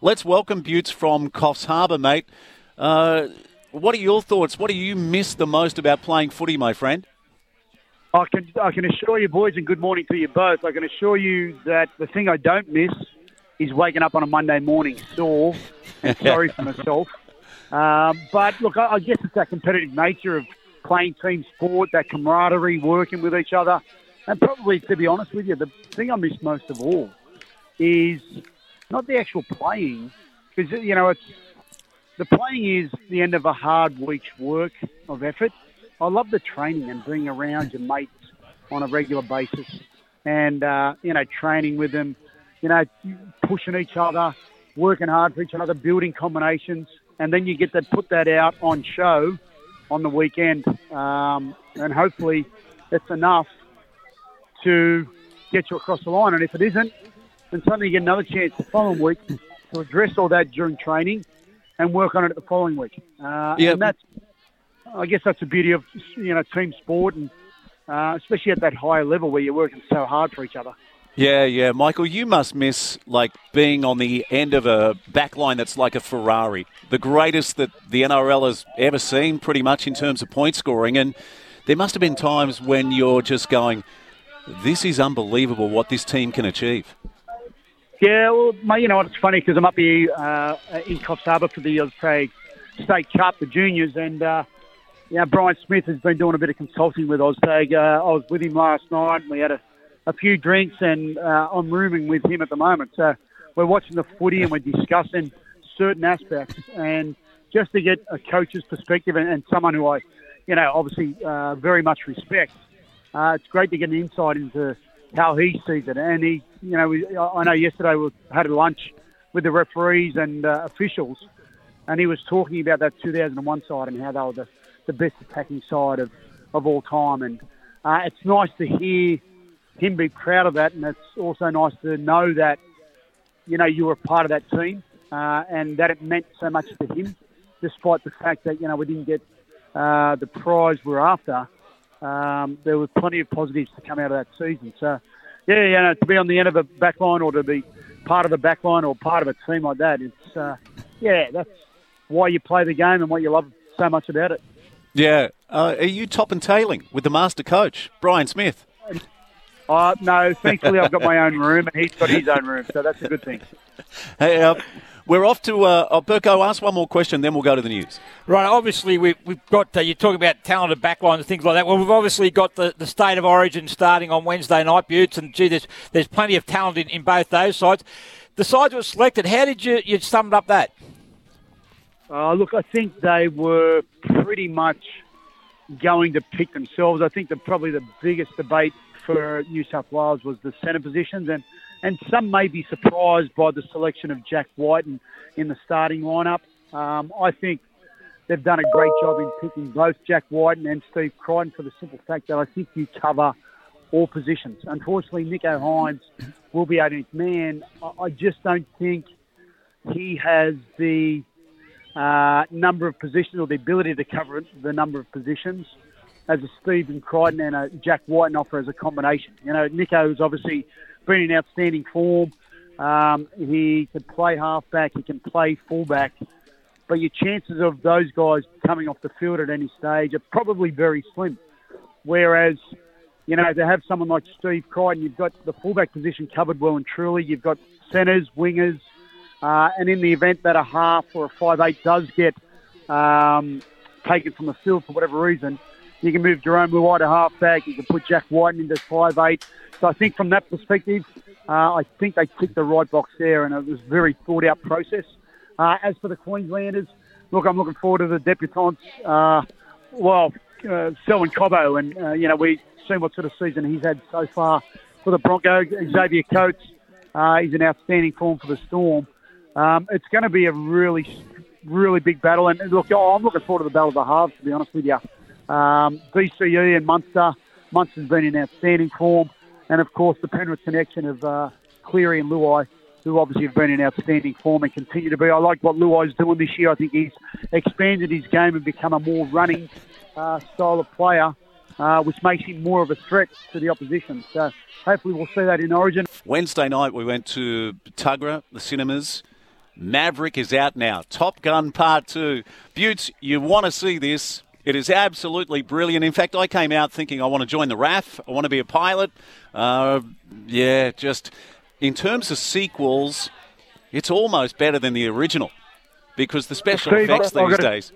let's welcome Butts from Coffs Harbour, mate. Uh, what are your thoughts? What do you miss the most about playing footy, my friend? I can I can assure you, boys, and good morning to you both. I can assure you that the thing I don't miss is waking up on a Monday morning sore and sorry for myself. Um, but look, I, I guess it's that competitive nature of playing team sport, that camaraderie, working with each other, and probably, to be honest with you, the thing I miss most of all is not the actual playing, because you know it's the playing is the end of a hard week's work of effort. I love the training and being around your mates on a regular basis, and uh, you know training with them, you know pushing each other, working hard for each other, building combinations, and then you get to put that out on show on the weekend, um, and hopefully it's enough to get you across the line. And if it isn't, then suddenly you get another chance the following week to address all that during training and work on it the following week. Uh, Yeah. And that's, I guess, that's the beauty of you know team sport, and uh, especially at that higher level where you're working so hard for each other. Yeah, yeah. Michael, you must miss like being on the end of a back line that's like a Ferrari, the greatest that the NRL has ever seen, pretty much in terms of point scoring. And there must have been times when you're just going, "This is unbelievable what this team can achieve." Yeah, well, mate, you know what? It's funny because I'm up here uh, in Coffs Harbour for the Australia State Cup, the juniors, and uh, yeah, Brian Smith has been doing a bit of consulting with Oztag. Uh, I was with him last night. We had a, a few drinks, and uh, I'm rooming with him at the moment. So we're watching the footy and we're discussing certain aspects, and just to get a coach's perspective and, and someone who I, you know, obviously uh, very much respect. Uh, it's great to get an insight into how he sees it. And he, you know, we, I know yesterday we had lunch with the referees and uh, officials, and he was talking about that 2001 side and how they were the, the best attacking side of, of all time. And uh, it's nice to hear him be proud of that, and it's also nice to know that, you know, you were a part of that team uh, and that it meant so much to him, despite the fact that, you know, we didn't get uh, the prize we're after um, there was plenty of positives to come out of that season. So, yeah, you know, to be on the end of a back line or to be part of the back line or part of a team like that, it's, uh, yeah, that's why you play the game and what you love so much about it. Yeah. Uh, are you top and tailing with the master coach, Brian Smith? Uh, no, thankfully I've got my own room and he's got his own room, so that's a good thing. Hey, uh, we're off to uh, oh, Burko. Ask one more question, then we'll go to the news. Right, obviously we've, we've got, uh, you talk about talented backlines and things like that. Well, we've obviously got the, the State of Origin starting on Wednesday night, Buttes, and gee, there's, there's plenty of talent in, in both those sides. The sides were selected. How did you, you sum up that? Uh, look, I think they were pretty much going to pick themselves. I think that probably the biggest debate for New South Wales was the centre positions, and, and some may be surprised by the selection of Jack Wighton in, the starting lineup. Um, I think they've done a great job in picking both Jack Wighton and Steve Crichton for the simple fact that I think you cover all positions. Unfortunately, Nicho Hynes will be 18th man. I, just don't think he has the uh, number of positions or the ability to cover the number of positions as a Stephen Crichton and a Jack Wighton offer as a combination. You know, Nicho's obviously been in outstanding form. Um, he can play halfback, he can play fullback, but your chances of those guys coming off the field at any stage are probably very slim. Whereas, you know, to have someone like Steve Crichton, you've got the fullback position covered well and truly. You've got centres, wingers, uh, and in the event that a half or a five eight does get um, taken from the field for whatever reason, you can move Jarome Luai to halfback. You can put Jack Wighton into five eight. So I think from that perspective, uh, I think they ticked the right box there, and it was a very thought out process. Uh, as for the Queenslanders, look, I'm looking forward to the debutants. Uh, well, uh, Selwyn Cobbo, and uh, you know we've seen what sort of season he's had so far for the Broncos. Xavier Coates, uh, he's in outstanding form for the Storm. Um, it's going to be a really, really big battle. And look, I'm looking forward to the battle of the halves, to be honest with you. Um, DCE and Munster. Munster's been in outstanding form. And of course, the Penrith connection of uh, Cleary and Luai, who obviously have been in outstanding form and continue to be. I like what Luai's doing this year. I think he's expanded his game and become a more running uh, style of player, uh, which makes him more of a threat to the opposition. So hopefully we'll see that in Origin. Wednesday night, we went to Tuggerah, the cinemas. Maverick is out now. Top Gun Part 2. Buttes, you want to see this. It is absolutely brilliant. In fact, I came out thinking I want to join the RAF. I want to be a pilot. Uh, yeah, just in terms of sequels, it's almost better than the original because the special Steve, effects these to- days.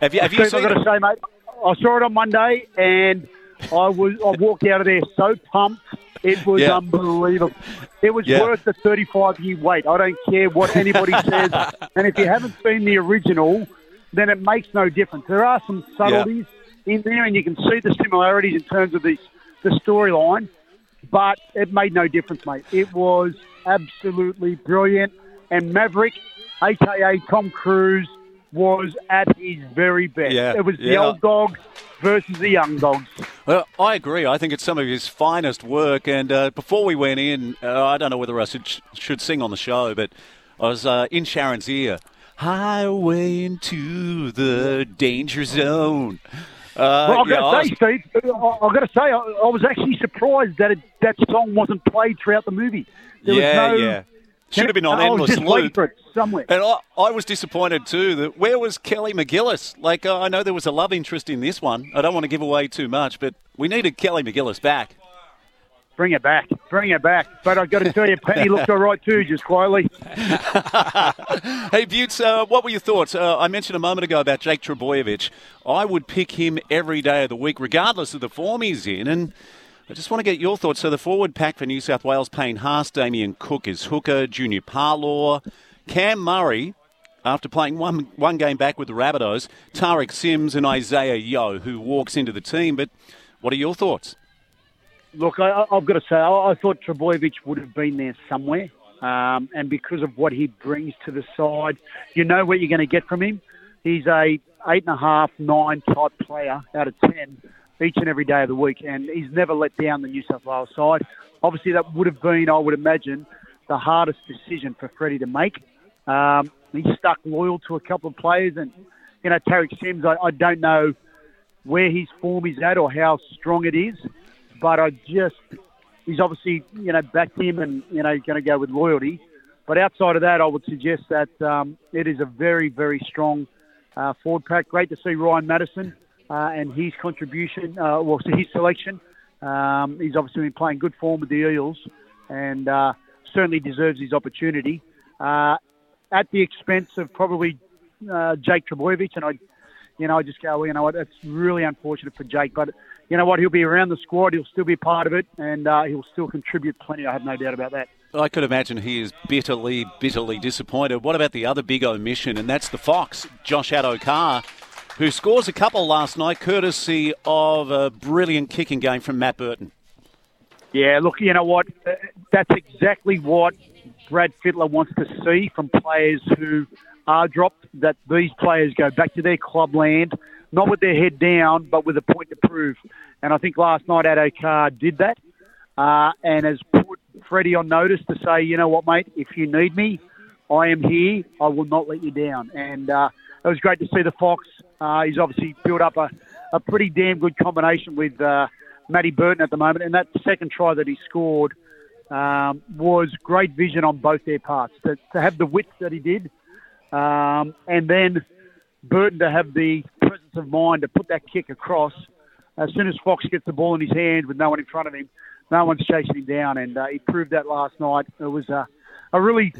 Have you, have you seen I've got it? to say, mate, I saw it on Monday, and I was I walked out of there so pumped. It was Yeah. unbelievable. It was Yeah. worth the 35 year wait. I don't care what anybody says. And if you haven't seen the original, then it makes no difference. There are some subtleties in there, and you can see the similarities in terms of the the storyline. But it made no difference, mate. It was absolutely brilliant. And Maverick, aka Tom Cruise, was at his very best. Yeah, It was the yeah. old dog versus the young dogs. Well, I agree. I think it's some of his finest work. And uh, before we went in, uh, I don't know whether I should, should sing on the show, but I was uh, in Sharon's ear. Highway into the danger zone. Uh, Well, I've yeah, got to say, Steve, I- I've got to say, I, I was actually surprised that it, that song wasn't played throughout the movie. There yeah, was no, yeah. Should have been on was Endless Loop. somewhere. And I, I was disappointed too that where was Kelly McGillis? Like, uh, I know there was a love interest in this one. I don't want to give away too much, but we needed Kelly McGillis back. Bring it back. Bring it back. But I've got to tell you, Penny looked all right too, just quietly. Hey, Butts, uh, what were your thoughts? Uh, I mentioned a moment ago about Jake Trbojevic. I would pick him every day of the week, regardless of the form he's in. And I just want to get your thoughts. So the forward pack for New South Wales, Payne Haas, Damien Cook is hooker, Junior Paulo, Cam Murray, after playing one, one game back with the Rabbitohs, Tariq Sims and Isaah Yeo, who walks into the team. But what are your thoughts? Look, I, I've got to say, I, I thought Trbojevic would have been there somewhere. Um, and because of what he brings to the side, you know what you're going to get from him. He's a eight and a half, nine type player out of ten each and every day of the week, and he's never let down the New South Wales side. Obviously, that would have been, I would imagine, the hardest decision for Freddie to make. Um, he's stuck loyal to a couple of players, and you know, Tariq Sims, I, I don't know where his form is at or how strong it is, but I just he's obviously you know backed him and you know going to go with loyalty. But outside of that, I would suggest that um, it is a very very strong uh, forward pack. Great to see Ryan Matterson uh, and his contribution, uh, well, to his selection. Um, he's obviously been playing good form with the Eels, and uh, certainly deserves his opportunity. Uh, at the expense of probably uh, Jake Trbojevic, and I, you know, I just go, well, you know it's really unfortunate for Jake, but you know what, he'll be around the squad, he'll still be part of it, and uh, he'll still contribute plenty. I have no doubt about that. I could imagine he is bitterly, bitterly disappointed. What about the other big omission, and that's the Fox, Josh Addo-Carr, who scores a couple last night, courtesy of a brilliant kicking game from Matt Burton. Yeah, look, you know what? Uh, That's exactly what Brad Fittler wants to see from players who are dropped. That these players go back to their club land, not with their head down, but with a point to prove. And I think last night at Addo-Carr did that, uh, and has put Freddie on notice to say, you know what, mate, if you need me, I am here. I will not let you down. And uh, it was great to see the Fox. Uh, he's obviously built up a, a pretty damn good combination with uh, Matty Burton at the moment. And that second try that he scored um, was great vision on both their parts. To, to have the width that he did, um, and then Burton to have the presence of mind to put that kick across. As soon as Fox gets the ball in his hand with no one in front of him, no one's chasing him down, and uh, he proved that last night. It was a, a really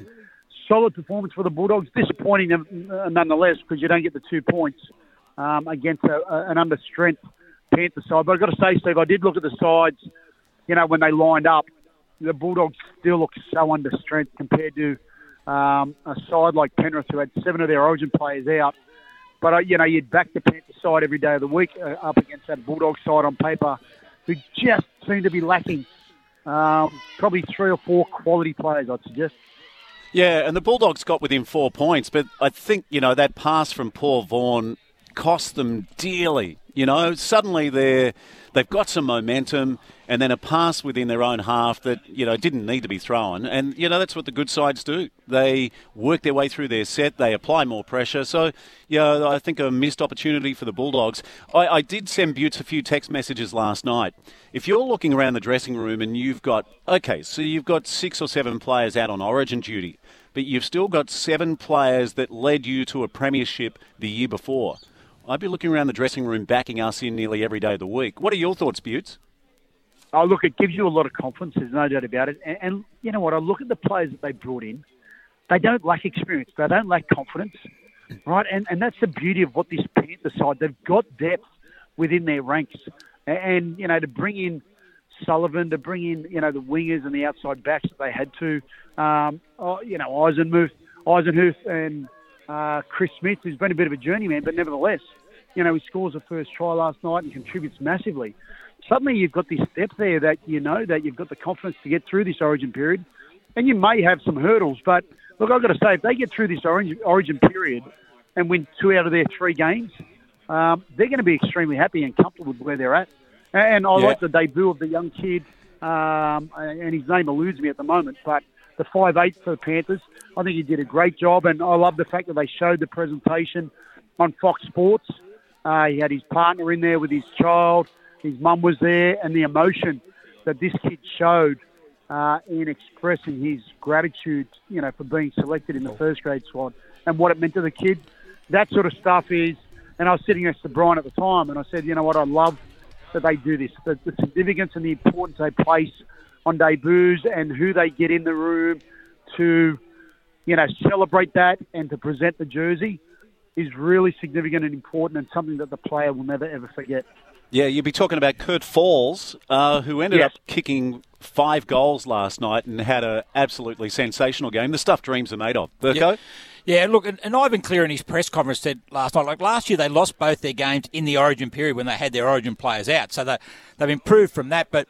solid performance for the Bulldogs. Disappointing uh, nonetheless because you don't get the two points um, against a, a, an under strength Panther side. But I've got to say, Steve, I did look at the sides. You know, when they lined up, the Bulldogs still look so under strength compared to um, a side like Penrith, who had seven of their Origin players out. But uh, you know, you'd back the Panther side every day of the week uh, up against that Bulldog side on paper, who just seem to be lacking um, probably three or four quality players. I'd suggest. Yeah, and the Bulldogs got within four points, but I think, you know, that pass from Paul Vaughan cost them dearly. You know, suddenly they're, they've got some momentum and then a pass within their own half that, you know, didn't need to be thrown. And, you know, that's what the good sides do. They work their way through their set, they apply more pressure. So, yeah, I think a missed opportunity for the Bulldogs. I, I did send Butts a few text messages last night. If you're looking around the dressing room and you've got, okay, so you've got six or seven players out on origin duty, but you've still got seven players that led you to a premiership the year before. I'd be looking around the dressing room backing us in nearly every day of the week. What are your thoughts, Butts? Oh, look, it gives you a lot of confidence. There's no doubt about it. And, and you know what? I look at the players that they brought in. They don't lack experience. They don't lack confidence, right? And and that's the beauty of what this Panther side. They've got depth within their ranks, and you know to bring in Sullivan, to bring in you know the wingers and the outside backs that they had to, um, oh, you know Eisenmuth, Eisenhuth, and uh, Chris Smith, who's been a bit of a journeyman, but nevertheless, you know he scores a first try last night and contributes massively suddenly you've got this depth there that you know that you've got the confidence to get through this origin period. And you may have some hurdles, but look, I've got to say, if they get through this origin, origin period and win two out of their three games, um, they're going to be extremely happy and comfortable with where they're at. And I yeah. like the debut of the young kid, um, and his name eludes me at the moment, but the five eight for the Panthers. I think he did a great job, and I love the fact that they showed the presentation on Fox Sports. Uh, he had his partner in there with his child. His mum was there, and the emotion that this kid showed uh, in expressing his gratitude, you know, for being selected in the first grade squad and what it meant to the kid. That sort of stuff is. And I was sitting next to Brian at the time, and I said, you know what, I love that they do this. The, the significance and the importance they place on debuts and who they get in the room to, you know, celebrate that and to present the jersey is really significant and important and something that the player will never ever forget. Yeah, you'd be talking about Kurt Falls, uh, who ended yes. up kicking five goals last night and had an absolutely sensational game. The stuff dreams are made of. Burko? Yeah. yeah, look, and, and Ivan Cleary in his press conference said last night, like last year they lost both their games in the origin period when they had their origin players out. So they, they've improved from that. But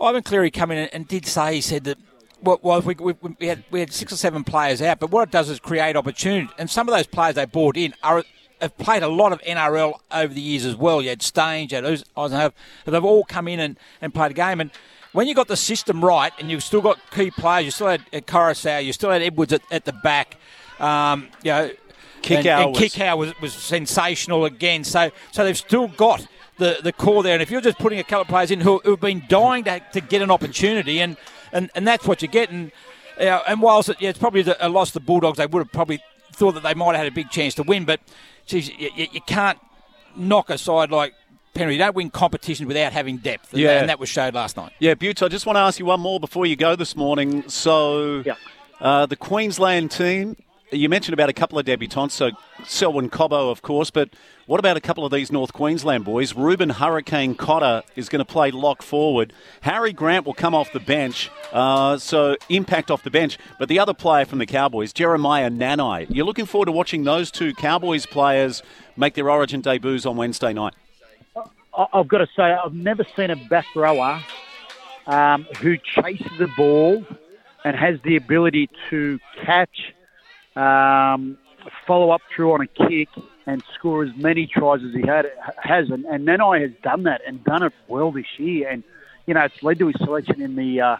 Ivan Cleary come in and did say, he said that well, we, we, we, had, we had six or seven players out, but what it does is create opportunity. And some of those players they brought in are have played a lot of NRL over the years as well. You had Staines, you had Eisenhower. They've all come in and, and played a game. And when you got the system right and you've still got key players, you still had Koroisau, you still had Edwards at, at the back, um, you know, Kikau and, and was, was, was sensational again. So so they've still got the, the core there. And if you're just putting a couple of players in who, have been dying to, to get an opportunity, and, and, and that's what you're getting. uh, and whilst it, yeah, it's probably a loss to the Bulldogs, they would have probably thought that they might have had a big chance to win. But geez, you, you can't knock a side like Penrith. You don't win competition without having depth. And, yeah. and that was showed last night. Yeah, Butch, I just want to ask you one more before you go this morning. So, yeah. uh, the Queensland team, you mentioned about a couple of debutants, so Selwyn Cobbo, of course, but what about a couple of these North Queensland boys? Reuben Hurricane Cotter is going to play lock forward. Harry Grant will come off the bench, uh, so impact off the bench. But the other player from the Cowboys, Jeremiah Nanai. You're looking forward to watching those two Cowboys players make their origin debuts on Wednesday night. I've got to say, I've never seen a back rower um, who chases the ball and has the ability to catch, um, follow up through on a kick, and score as many tries as he had has. And, and has done that and done it well this year. And, you know, it's led to his selection in the, uh,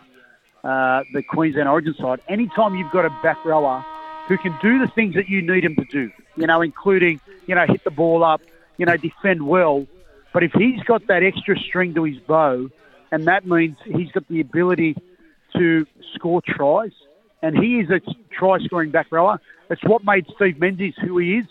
uh, the Queensland Origin side. Anytime you've got a back rower who can do the things that you need him to do, you know, including, you know, hit the ball up, you know, defend well. But if he's got that extra string to his bow, and that means he's got the ability to score tries, and he is a try scoring back rower. It's what made Steve Menzies who he is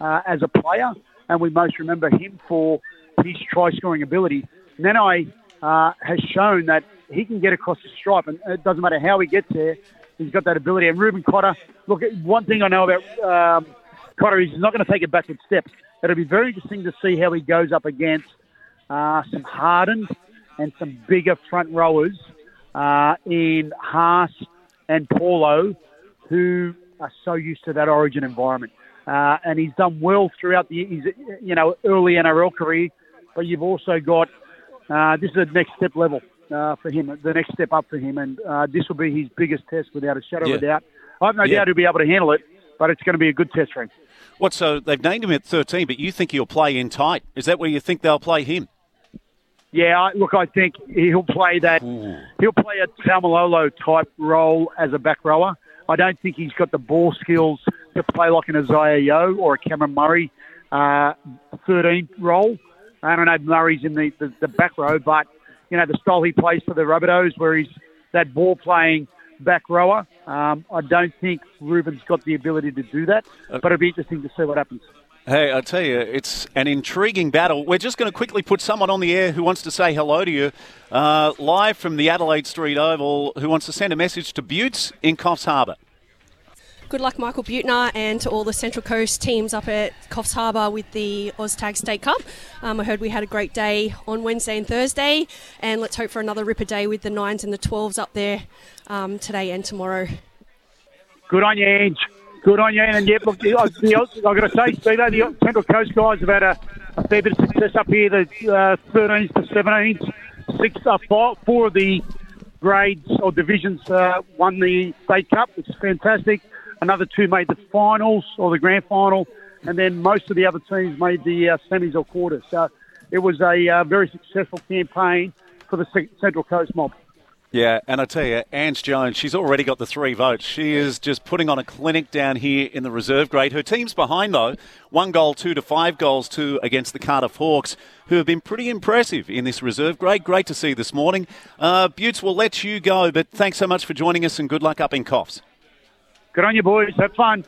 uh, as a player, and we most remember him for his try scoring ability. Nanai uh, has shown that he can get across the stripe, and it doesn't matter how he gets there, he's got that ability. And Reuben Cotter, look, one thing I know about um, Cotter is he's not going to take a backward step. It'll be very interesting to see how he goes up against uh, some hardened and some bigger front rowers uh, in Haas and Paulo, who are so used to that origin environment uh, and he's done well throughout the his you know early NRL career. But you've also got uh, this is the next step level uh, for him, the next step up for him, and uh, this will be his biggest test without a shadow yeah. of a doubt. I have no yeah. doubt he'll be able to handle it, but it's going to be a good test for him. What? So they've named him at 13, but you think he'll play in tight? Is that where you think they'll play him? Yeah, look, I think he'll play that. Ooh. He'll play a Taumalolo type role as a back rower. I don't think he's got the ball skills to play like an Isaah Yeo or a Cameron Murray uh, 13 role. I don't know if Murray's in the, the, the back row, but, you know, the style he plays for the Rabbitohs where he's that ball playing back rower. Um, I don't think Reuben's got the ability to do that, but it'll be interesting to see what happens. Hey, I tell you, it's an intriguing battle. We're just going to quickly put someone on the air who wants to say hello to you, uh, live from the Adelaide Street Oval, who wants to send a message to Buttes in Coffs Harbour. Good luck, Michael Buettner, and to all the Central Coast teams up at Coffs Harbour with the OzTag State Cup. Um, I heard we had a great day on Wednesday and Thursday, and let's hope for another ripper day with the nines and the 12s up there um, today and tomorrow. Good on you, Ange. Good on you. And yeah, look, I, I've got to say, Steve, the Central Coast guys have had a, a fair bit of success up here. The uh, 13s to 17s, six, uh, four, four of the grades or divisions uh, won the State Cup, which is fantastic. Another two made the finals or the grand final, and then most of the other teams made the uh, semis or quarters. So it was a uh, very successful campaign for the Central Coast mob. Yeah, and I tell you, Ange Jones, she's already got the three votes. She is just putting on a clinic down here in the reserve grade. Her team's behind, though. One goal, two to five goals, two against the Cardiff Hawks, who have been pretty impressive in this reserve grade. Great to see this morning. Uh, Butts, we'll let you go, but thanks so much for joining us and good luck up in Coffs. Good on you, boys. Have fun.